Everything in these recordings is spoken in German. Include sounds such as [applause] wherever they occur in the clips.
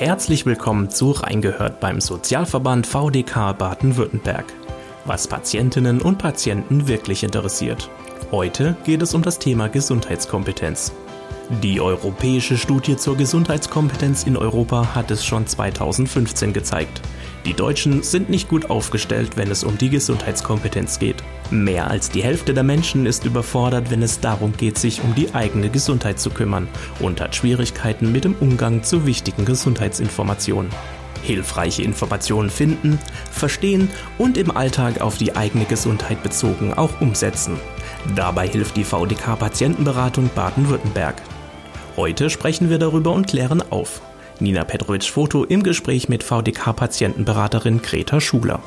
Herzlich willkommen zu Reingehört beim Sozialverband VDK Baden-Württemberg. Was Patientinnen und Patienten wirklich interessiert. Heute geht es um das Thema Gesundheitskompetenz. Die europäische Studie zur Gesundheitskompetenz in Europa hat es schon 2015 gezeigt. Die Deutschen sind nicht gut aufgestellt, wenn es um die Gesundheitskompetenz geht. Mehr als die Hälfte der Menschen ist überfordert, wenn es darum geht, sich um die eigene Gesundheit zu kümmern und hat Schwierigkeiten mit dem Umgang zu wichtigen Gesundheitsinformationen. Hilfreiche Informationen finden, verstehen und im Alltag auf die eigene Gesundheit bezogen auch umsetzen. Dabei hilft die VDK Patientenberatung Baden-Württemberg. Heute sprechen wir darüber und klären auf. Nina Petrovic-Foto im Gespräch mit VDK-Patientenberaterin Greta Schuler.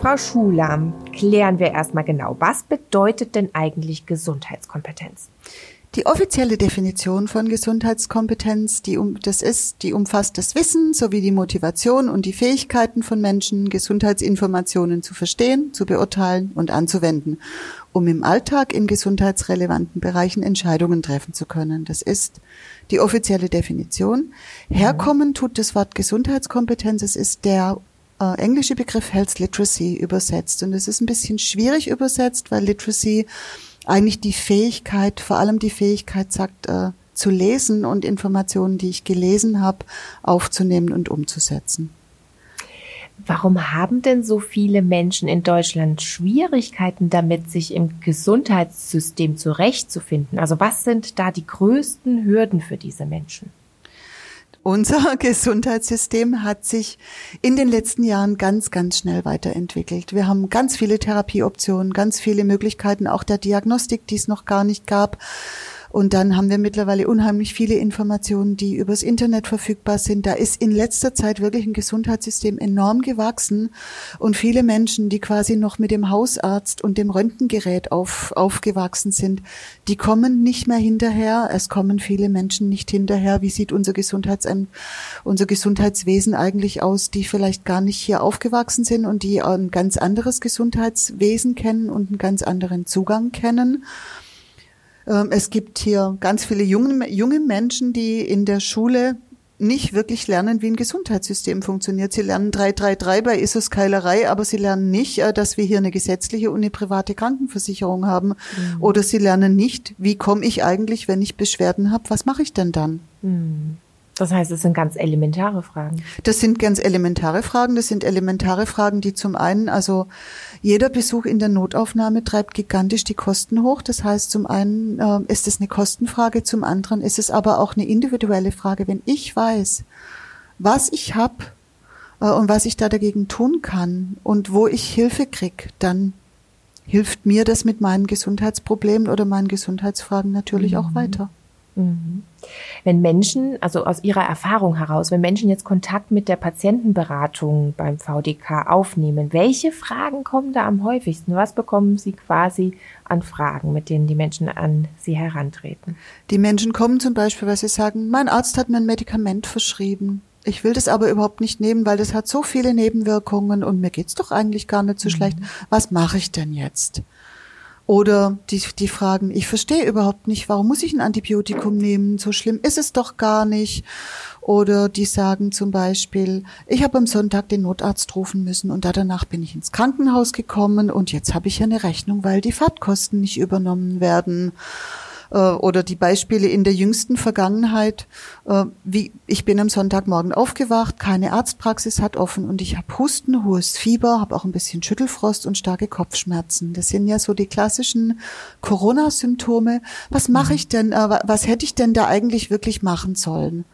Frau Schuler, klären wir erstmal genau, was bedeutet denn eigentlich Gesundheitskompetenz? Die offizielle Definition von Gesundheitskompetenz, die um, das ist, die umfasst das Wissen sowie die Motivation und die Fähigkeiten von Menschen, Gesundheitsinformationen zu verstehen, zu beurteilen und anzuwenden, um im Alltag in gesundheitsrelevanten Bereichen Entscheidungen treffen zu können. Das ist die offizielle Definition. Herkommen tut das Wort Gesundheitskompetenz. Es ist der äh, englische Begriff Health Literacy übersetzt. Und es ist ein bisschen schwierig übersetzt, weil Literacy eigentlich die Fähigkeit, vor allem die Fähigkeit sagt, äh, zu lesen und Informationen, die ich gelesen habe, aufzunehmen und umzusetzen. Warum haben denn so viele Menschen in Deutschland Schwierigkeiten damit, sich im Gesundheitssystem zurechtzufinden? Also was sind da die größten Hürden für diese Menschen? Unser [laughs] Gesundheitssystem hat sich in den letzten Jahren ganz, ganz schnell weiterentwickelt. Wir haben ganz viele Therapieoptionen, ganz viele Möglichkeiten auch der Diagnostik, die es noch gar nicht gab. Und dann haben wir mittlerweile unheimlich viele Informationen, die übers Internet verfügbar sind. Da ist in letzter Zeit wirklich ein Gesundheitssystem enorm gewachsen. Und viele Menschen, die quasi noch mit dem Hausarzt und dem Röntgengerät auf, aufgewachsen sind, die kommen nicht mehr hinterher. Es kommen viele Menschen nicht hinterher. Wie sieht unser Gesundheits unser Gesundheitswesen eigentlich aus, die vielleicht gar nicht hier aufgewachsen sind und die ein ganz anderes Gesundheitswesen kennen und einen ganz anderen Zugang kennen. Ähm, es gibt hier ganz viele junge, junge Menschen, die in der Schule nicht wirklich lernen, wie ein Gesundheitssystem funktioniert. Sie lernen 333 bei ISOS Keilerei, aber sie lernen nicht, äh, dass wir hier eine gesetzliche und eine private Krankenversicherung haben. Mhm. Oder sie lernen nicht, wie komme ich eigentlich, wenn ich Beschwerden habe, was mache ich denn dann? Mhm. Das heißt, es sind ganz elementare Fragen. Das sind ganz elementare Fragen. Das sind elementare Fragen, die zum einen, also jeder Besuch in der Notaufnahme treibt gigantisch die Kosten hoch. Das heißt, zum einen äh, ist es eine Kostenfrage, zum anderen ist es aber auch eine individuelle Frage. Wenn ich weiß, was ich habe äh, und was ich da dagegen tun kann und wo ich Hilfe krieg, dann hilft mir das mit meinen Gesundheitsproblemen oder meinen Gesundheitsfragen natürlich mhm. auch weiter. Mhm. Wenn Menschen, also aus Ihrer Erfahrung heraus, wenn Menschen jetzt Kontakt mit der Patientenberatung beim VDK aufnehmen, welche Fragen kommen da am häufigsten? Was bekommen Sie quasi an Fragen, mit denen die Menschen an Sie herantreten? Die Menschen kommen zum Beispiel, weil sie sagen, mein Arzt hat mir ein Medikament verschrieben. Ich will das aber überhaupt nicht nehmen, weil das hat so viele Nebenwirkungen und mir geht's doch eigentlich gar nicht so mhm. schlecht. Was mache ich denn jetzt? Oder die, die fragen, ich verstehe überhaupt nicht, warum muss ich ein Antibiotikum nehmen? So schlimm ist es doch gar nicht. Oder die sagen zum Beispiel, ich habe am Sonntag den Notarzt rufen müssen und da danach bin ich ins Krankenhaus gekommen und jetzt habe ich eine Rechnung, weil die Fahrtkosten nicht übernommen werden. Äh, oder die Beispiele in der jüngsten Vergangenheit, äh, wie ich bin am Sonntagmorgen aufgewacht, keine Arztpraxis hat offen und ich habe Husten, hohes Fieber, habe auch ein bisschen Schüttelfrost und starke Kopfschmerzen. Das sind ja so die klassischen Corona-Symptome. Was mache mhm. ich denn, äh, was hätte ich denn da eigentlich wirklich machen sollen?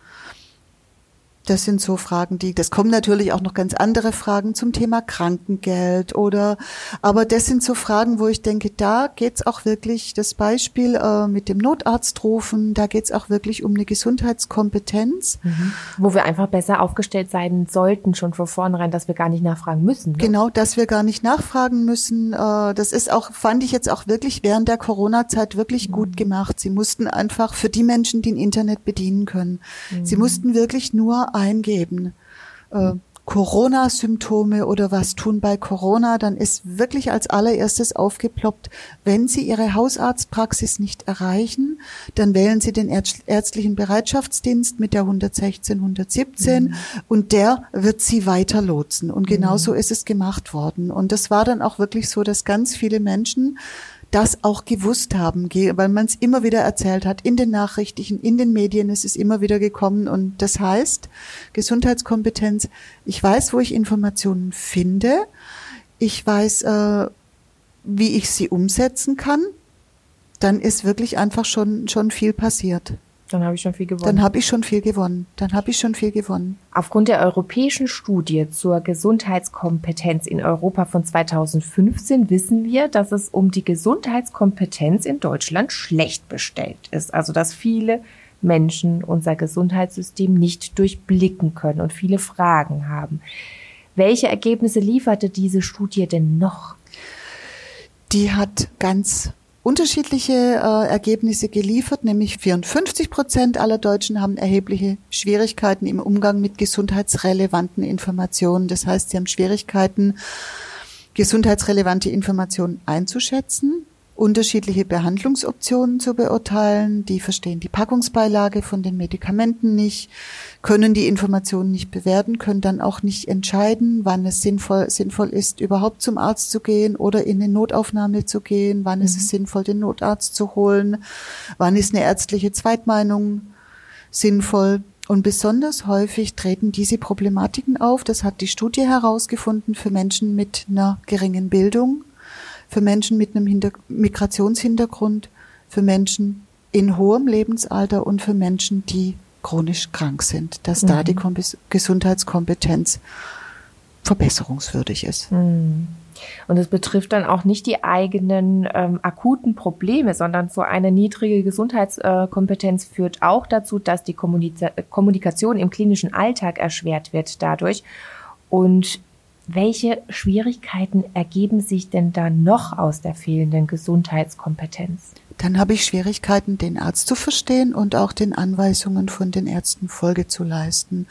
Das sind so Fragen, die, das kommen natürlich auch noch ganz andere Fragen zum Thema Krankengeld oder, aber das sind so Fragen, wo ich denke, da geht's auch wirklich, das Beispiel äh, mit dem Notarzt rufen, da geht's auch wirklich um eine Gesundheitskompetenz. Mhm. Wo wir einfach besser aufgestellt sein sollten, schon von vornherein, dass wir gar nicht nachfragen müssen. Ne? Genau, dass wir gar nicht nachfragen müssen. Äh, das ist auch, fand ich jetzt auch wirklich während der Corona-Zeit wirklich mhm. gut gemacht. Sie mussten einfach für die Menschen, die ein Internet bedienen können, mhm. sie mussten wirklich nur eingeben. Äh, Corona-Symptome oder was tun bei Corona, dann ist wirklich als allererstes aufgeploppt, wenn Sie Ihre Hausarztpraxis nicht erreichen, dann wählen Sie den ärztlichen Bereitschaftsdienst mit der 116, 117 mhm. und der wird Sie weiter lotsen. Und genauso mhm. ist es gemacht worden. Und das war dann auch wirklich so, dass ganz viele Menschen das auch gewusst haben, weil man es immer wieder erzählt hat, in den Nachrichten, in den Medien ist es immer wieder gekommen. Und das heißt, Gesundheitskompetenz, ich weiß, wo ich Informationen finde, ich weiß, äh, wie ich sie umsetzen kann, dann ist wirklich einfach schon, schon viel passiert. Dann habe ich schon viel gewonnen. Dann habe ich schon viel gewonnen. Dann habe ich schon viel gewonnen. Aufgrund der europäischen Studie zur Gesundheitskompetenz in Europa von 2015 wissen wir, dass es um die Gesundheitskompetenz in Deutschland schlecht bestellt ist. Also dass viele Menschen unser Gesundheitssystem nicht durchblicken können und viele Fragen haben. Welche Ergebnisse lieferte diese Studie denn noch? Die hat ganz unterschiedliche äh, Ergebnisse geliefert, nämlich 54 Prozent aller Deutschen haben erhebliche Schwierigkeiten im Umgang mit gesundheitsrelevanten Informationen. Das heißt, sie haben Schwierigkeiten, gesundheitsrelevante Informationen einzuschätzen unterschiedliche Behandlungsoptionen zu beurteilen. Die verstehen die Packungsbeilage von den Medikamenten nicht, können die Informationen nicht bewerten, können dann auch nicht entscheiden, wann es sinnvoll, sinnvoll ist, überhaupt zum Arzt zu gehen oder in eine Notaufnahme zu gehen, wann mhm. ist es mhm. sinnvoll, den Notarzt zu holen, wann ist eine ärztliche Zweitmeinung sinnvoll. Und besonders häufig treten diese Problematiken auf, das hat die Studie herausgefunden, für Menschen mit einer geringen Bildung für Menschen mit einem Hinter Migrationshintergrund, für Menschen in hohem Lebensalter und für Menschen, die chronisch krank sind, dass mhm. da die Kom Gesundheitskompetenz verbesserungswürdig ist. Mhm. Und es betrifft dann auch nicht die eigenen ähm, akuten Probleme, sondern so eine niedrige Gesundheitskompetenz äh, führt auch dazu, dass die Kommunika Kommunikation im klinischen Alltag erschwert wird dadurch. Und welche Schwierigkeiten ergeben sich denn da noch aus der fehlenden Gesundheitskompetenz? Dann habe ich Schwierigkeiten, den Arzt zu verstehen und auch den Anweisungen von den Ärzten Folge zu leisten.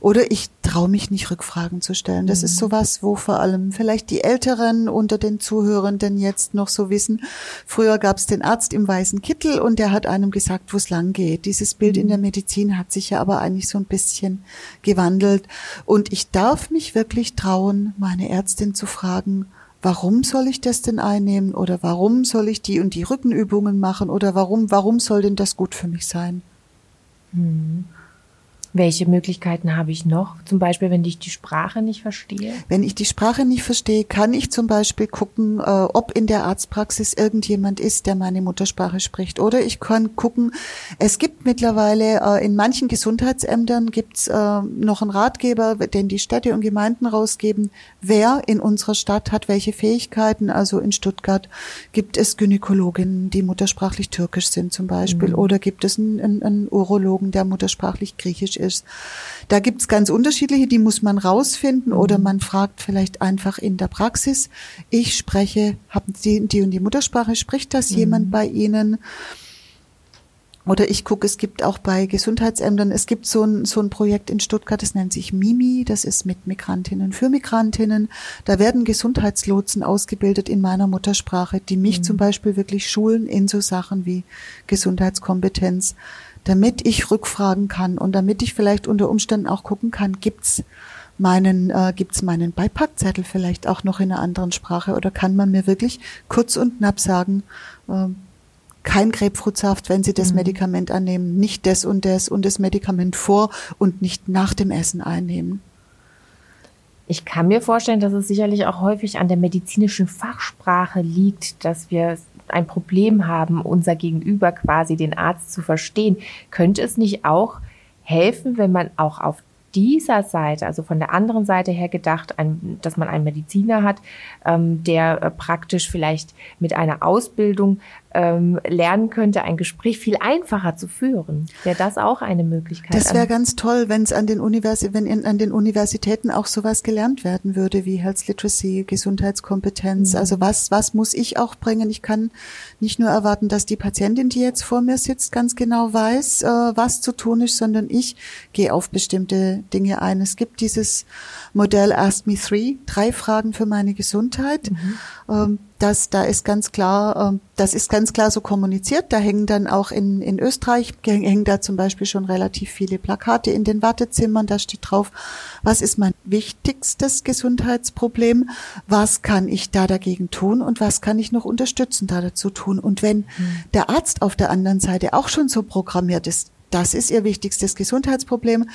Oder ich traue mich nicht, Rückfragen zu stellen. Das mhm. ist sowas, wo vor allem vielleicht die Älteren unter den Zuhörenden jetzt noch so wissen. Früher gab es den Arzt im weißen Kittel und der hat einem gesagt, wo es lang geht. Dieses Bild mhm. in der Medizin hat sich ja aber eigentlich so ein bisschen gewandelt. Und ich darf mich wirklich trauen, meine Ärztin zu fragen, warum soll ich das denn einnehmen oder warum soll ich die und die Rückenübungen machen oder warum, warum soll denn das gut für mich sein? Hm. Welche Möglichkeiten habe ich noch? Zum Beispiel, wenn ich die Sprache nicht verstehe? Wenn ich die Sprache nicht verstehe, kann ich zum Beispiel gucken, äh, ob in der Arztpraxis irgendjemand ist, der meine Muttersprache spricht. Oder ich kann gucken, es gibt mittlerweile äh, in manchen Gesundheitsämtern gibt's äh, noch einen Ratgeber, den die Städte und Gemeinden rausgeben, wer in unserer Stadt hat welche Fähigkeiten. Also in Stuttgart gibt es Gynäkologinnen, die muttersprachlich türkisch sind zum Beispiel. Mhm. Oder gibt es einen, einen, einen Urologen, der muttersprachlich griechisch ist ist. Da gibt's ganz unterschiedliche, die muss man rausfinden mhm. oder man fragt vielleicht einfach in der Praxis. Ich spreche, haben Sie die und die Muttersprache, spricht das mhm. jemand bei Ihnen? Oder ich gucke, es gibt auch bei Gesundheitsämtern, es gibt so ein, so ein Projekt in Stuttgart, das nennt sich MIMI, das ist mit Migrantinnen für Migrantinnen. Da werden Gesundheitslotsen ausgebildet in meiner Muttersprache, die mich mhm. zum Beispiel wirklich schulen in so Sachen wie Gesundheitskompetenz damit ich rückfragen kann und damit ich vielleicht unter Umständen auch gucken kann, gibt's meinen, äh, gibt's meinen Beipackzettel vielleicht auch noch in einer anderen Sprache oder kann man mir wirklich kurz und knapp sagen, äh, kein Grapefruitsaft, wenn Sie das mhm. Medikament annehmen, nicht das und das und das Medikament vor und nicht nach dem Essen einnehmen. Ich kann mir vorstellen, dass es sicherlich auch häufig an der medizinischen Fachsprache liegt, dass wir ein Problem haben, unser Gegenüber quasi den Arzt zu verstehen. Könnte es nicht auch helfen, wenn man auch auf dieser Seite, also von der anderen Seite her gedacht, ein, dass man einen Mediziner hat, ähm, der äh, praktisch vielleicht mit einer Ausbildung ähm, lernen könnte, ein Gespräch viel einfacher zu führen. Wäre das auch eine Möglichkeit? Das wäre ganz toll, wenn es an den Universi wenn in, an den Universitäten auch sowas gelernt werden würde, wie Health Literacy, Gesundheitskompetenz. Mhm. Also was, was muss ich auch bringen? Ich kann nicht nur erwarten, dass die Patientin, die jetzt vor mir sitzt, ganz genau weiß, äh, was zu tun ist, sondern ich gehe auf bestimmte Dinge ein. Es gibt dieses Modell Ask Me Three, drei Fragen für meine Gesundheit. Mhm. Ähm, das, da ist ganz klar, ähm, das ist ganz klar so kommuniziert. Da hängen dann auch in, in Österreich, [laughs] hängen da zum Beispiel schon relativ viele Plakate in den Wartezimmern. Da steht drauf, was ist mein wichtigstes Gesundheitsproblem? Was kann ich da dagegen tun? Und was kann ich noch unterstützen da dazu tun? Und wenn mhm. der Arzt auf der anderen Seite auch schon so programmiert ist, das ist Ihr wichtigstes Gesundheitsproblem.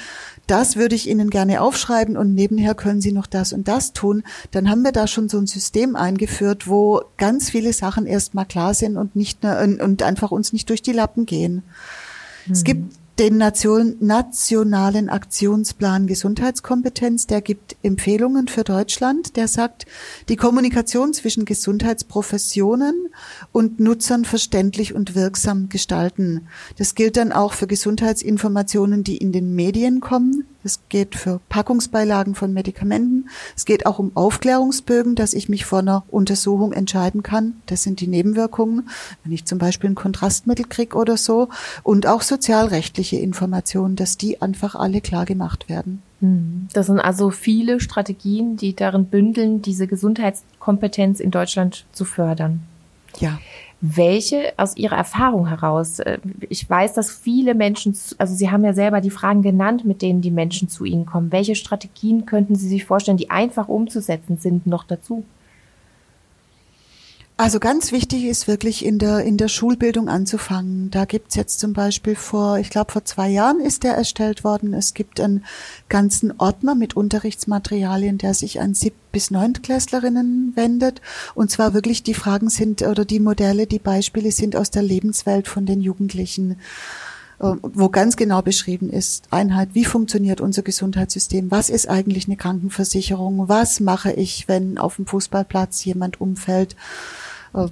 Das würde ich Ihnen gerne aufschreiben und nebenher können Sie noch das und das tun. Dann haben wir da schon so ein System eingeführt, wo ganz viele Sachen erstmal klar sind und nicht und einfach uns nicht durch die Lappen gehen. Mhm. Es gibt den Nation, nationalen Aktionsplan Gesundheitskompetenz, der gibt Empfehlungen für Deutschland. Der sagt, die Kommunikation zwischen Gesundheitsprofessionen und Nutzern verständlich und wirksam gestalten. Das gilt dann auch für Gesundheitsinformationen, die in den Medien kommen. Es geht für Packungsbeilagen von Medikamenten. Es geht auch um Aufklärungsbögen, dass ich mich vor einer Untersuchung entscheiden kann. Das sind die Nebenwirkungen, wenn ich zum Beispiel ein Kontrastmittel kriege oder so. Und auch sozialrechtliche Informationen, dass die einfach alle klar gemacht werden. Hm. Das sind also viele Strategien, die darin bündeln, diese Gesundheitskompetenz in Deutschland zu fördern. Ja. Welche aus Ihrer Erfahrung heraus, äh, ich weiß, dass viele Menschen, also Sie haben ja selber die Fragen genannt, mit denen die Menschen zu Ihnen kommen. Welche Strategien könnten Sie sich vorstellen, die einfach umzusetzen sind, noch dazu? Also ganz wichtig ist wirklich in der, in der Schulbildung anzufangen. Da gibt's jetzt zum Beispiel vor, ich glaube vor zwei Jahren ist der erstellt worden. Es gibt einen ganzen Ordner mit Unterrichtsmaterialien, der sich an Sieb- bis Neuntklässlerinnen wendet. Und zwar wirklich die Fragen sind oder die Modelle, die Beispiele sind aus der Lebenswelt von den Jugendlichen wo ganz genau beschrieben ist, Einheit, wie funktioniert unser Gesundheitssystem, was ist eigentlich eine Krankenversicherung, was mache ich, wenn auf dem Fußballplatz jemand umfällt, äh,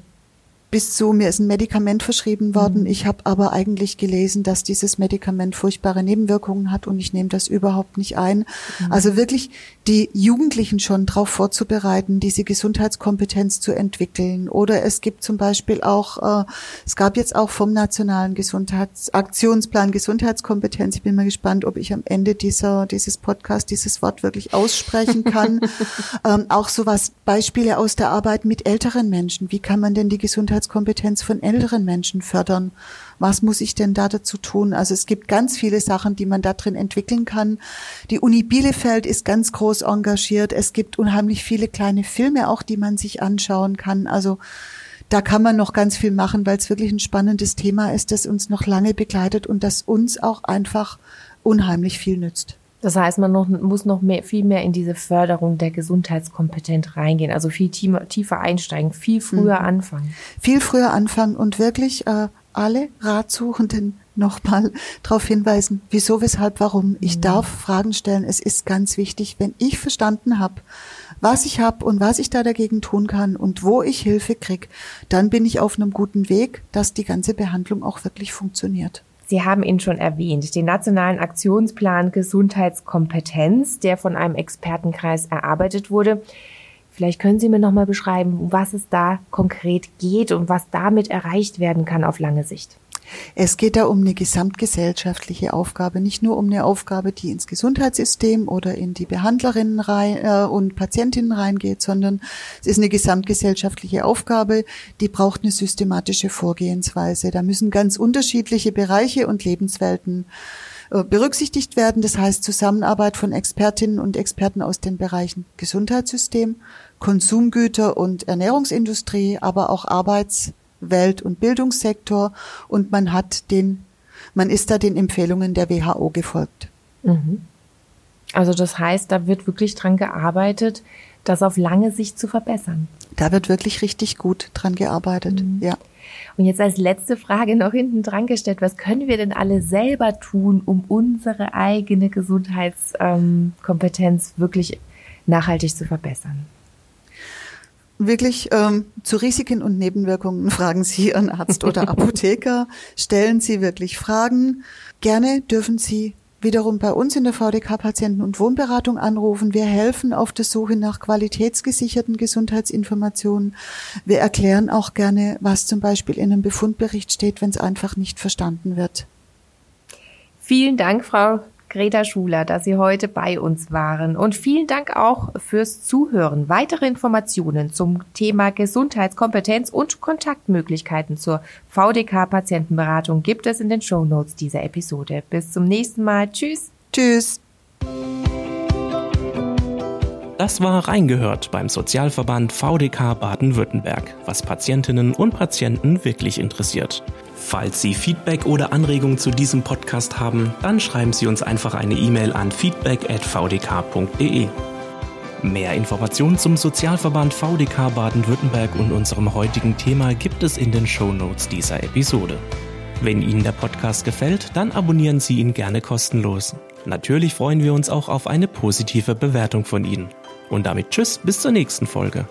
bis zu mir ist ein Medikament verschrieben worden. Mhm. Ich habe aber eigentlich gelesen, dass dieses Medikament furchtbare Nebenwirkungen hat und ich nehme das überhaupt nicht ein. Mhm. Also wirklich die Jugendlichen schon darauf vorzubereiten, diese Gesundheitskompetenz zu entwickeln. Oder es gibt zum Beispiel auch, äh, es gab jetzt auch vom Nationalen Gesundheitsaktionsplan Gesundheitskompetenz. Ich bin mal gespannt, ob ich am Ende dieser dieses Podcast dieses Wort wirklich aussprechen kann. [laughs] ähm, auch sowas Beispiele aus der Arbeit mit älteren Menschen. Wie kann man denn die Gesundheitskompetenz von älteren Menschen fördern? Was muss ich denn da dazu tun? Also es gibt ganz viele Sachen, die man da drin entwickeln kann. Die Uni Bielefeld ist ganz groß engagiert. Es gibt unheimlich viele kleine Filme auch, die man sich anschauen kann. Also da kann man noch ganz viel machen, weil es wirklich ein spannendes Thema ist, das uns noch lange begleitet und das uns auch einfach unheimlich viel nützt. Das heißt, man noch, muss noch mehr, viel mehr in diese Förderung der Gesundheitskompetenz reingehen, also viel tiefer einsteigen, viel früher mhm. anfangen. Viel früher anfangen und wirklich äh, alle Ratsuchenden nochmal [laughs] darauf hinweisen, wieso, weshalb, warum. Ich mhm. darf Fragen stellen. Es ist ganz wichtig, wenn ich verstanden habe, was ich habe und was ich da dagegen tun kann und wo ich Hilfe krieg, dann bin ich auf einem guten Weg, dass die ganze Behandlung auch wirklich funktioniert. Sie haben ihn schon erwähnt, den Nationalen Aktionsplan Gesundheitskompetenz, der von einem Expertenkreis erarbeitet wurde. Vielleicht können Sie mir noch mal beschreiben, was es da konkret geht und was damit erreicht werden kann auf lange Sicht. Es geht da um eine gesamtgesellschaftliche Aufgabe, nicht nur um eine Aufgabe, die ins Gesundheitssystem oder in die Behandlerinnen rein, äh, und Patientinnen reingeht, sondern es ist eine gesamtgesellschaftliche Aufgabe, die braucht eine systematische Vorgehensweise. Da müssen ganz unterschiedliche Bereiche und Lebenswelten äh, berücksichtigt werden. Das heißt Zusammenarbeit von Expertinnen und Experten aus den Bereichen Gesundheitssystem, Konsumgüter und Ernährungsindustrie, aber auch Arbeits-, Welt- und Bildungssektor und man hat den, man ist da den Empfehlungen der WHO gefolgt. Mhm. Also das heißt, da wird wirklich dran gearbeitet, das auf lange Sicht zu verbessern. Da wird wirklich richtig gut dran gearbeitet, mhm. ja. Und jetzt als letzte Frage noch hinten dran gestellt, was können wir denn alle selber tun, um unsere eigene Gesundheitskompetenz wirklich nachhaltig zu verbessern? Wirklich ähm, zu Risiken und Nebenwirkungen [laughs] fragen Sie Ihren Arzt oder [laughs] Apotheker. Stellen Sie wirklich Fragen. Gerne dürfen Sie wiederum bei uns in der VDK Patienten- und Wohnberatung anrufen. Wir helfen auf der Suche nach qualitätsgesicherten Gesundheitsinformationen. Wir erklären auch gerne, was zum Beispiel in einem Befundbericht steht, wenn es einfach nicht verstanden wird. Vielen Dank, Frau Greta Schuler, dass Sie heute bei uns waren. Und vielen Dank auch fürs Zuhören. Weitere Informationen zum Thema Gesundheitskompetenz und Kontaktmöglichkeiten zur VDK-Patientenberatung gibt es in den Show Notes dieser Episode. Bis zum nächsten Mal. Tschüss. Tschüss. Das war Reingehört beim Sozialverband VDK Baden-Württemberg, was Patientinnen und Patienten wirklich interessiert. Falls Sie Feedback oder Anregungen zu diesem Podcast haben, dann schreiben Sie uns einfach eine E-Mail an feedback@vdk.de. Mehr Informationen zum Sozialverband VDK Baden-Württemberg und unserem heutigen Thema gibt es in den Show Notes dieser Episode. Wenn Ihnen der Podcast gefällt, dann abonnieren Sie ihn gerne kostenlos. Natürlich freuen wir uns auch auf eine positive Bewertung von Ihnen. Und damit Tschüss, bis zur nächsten Folge.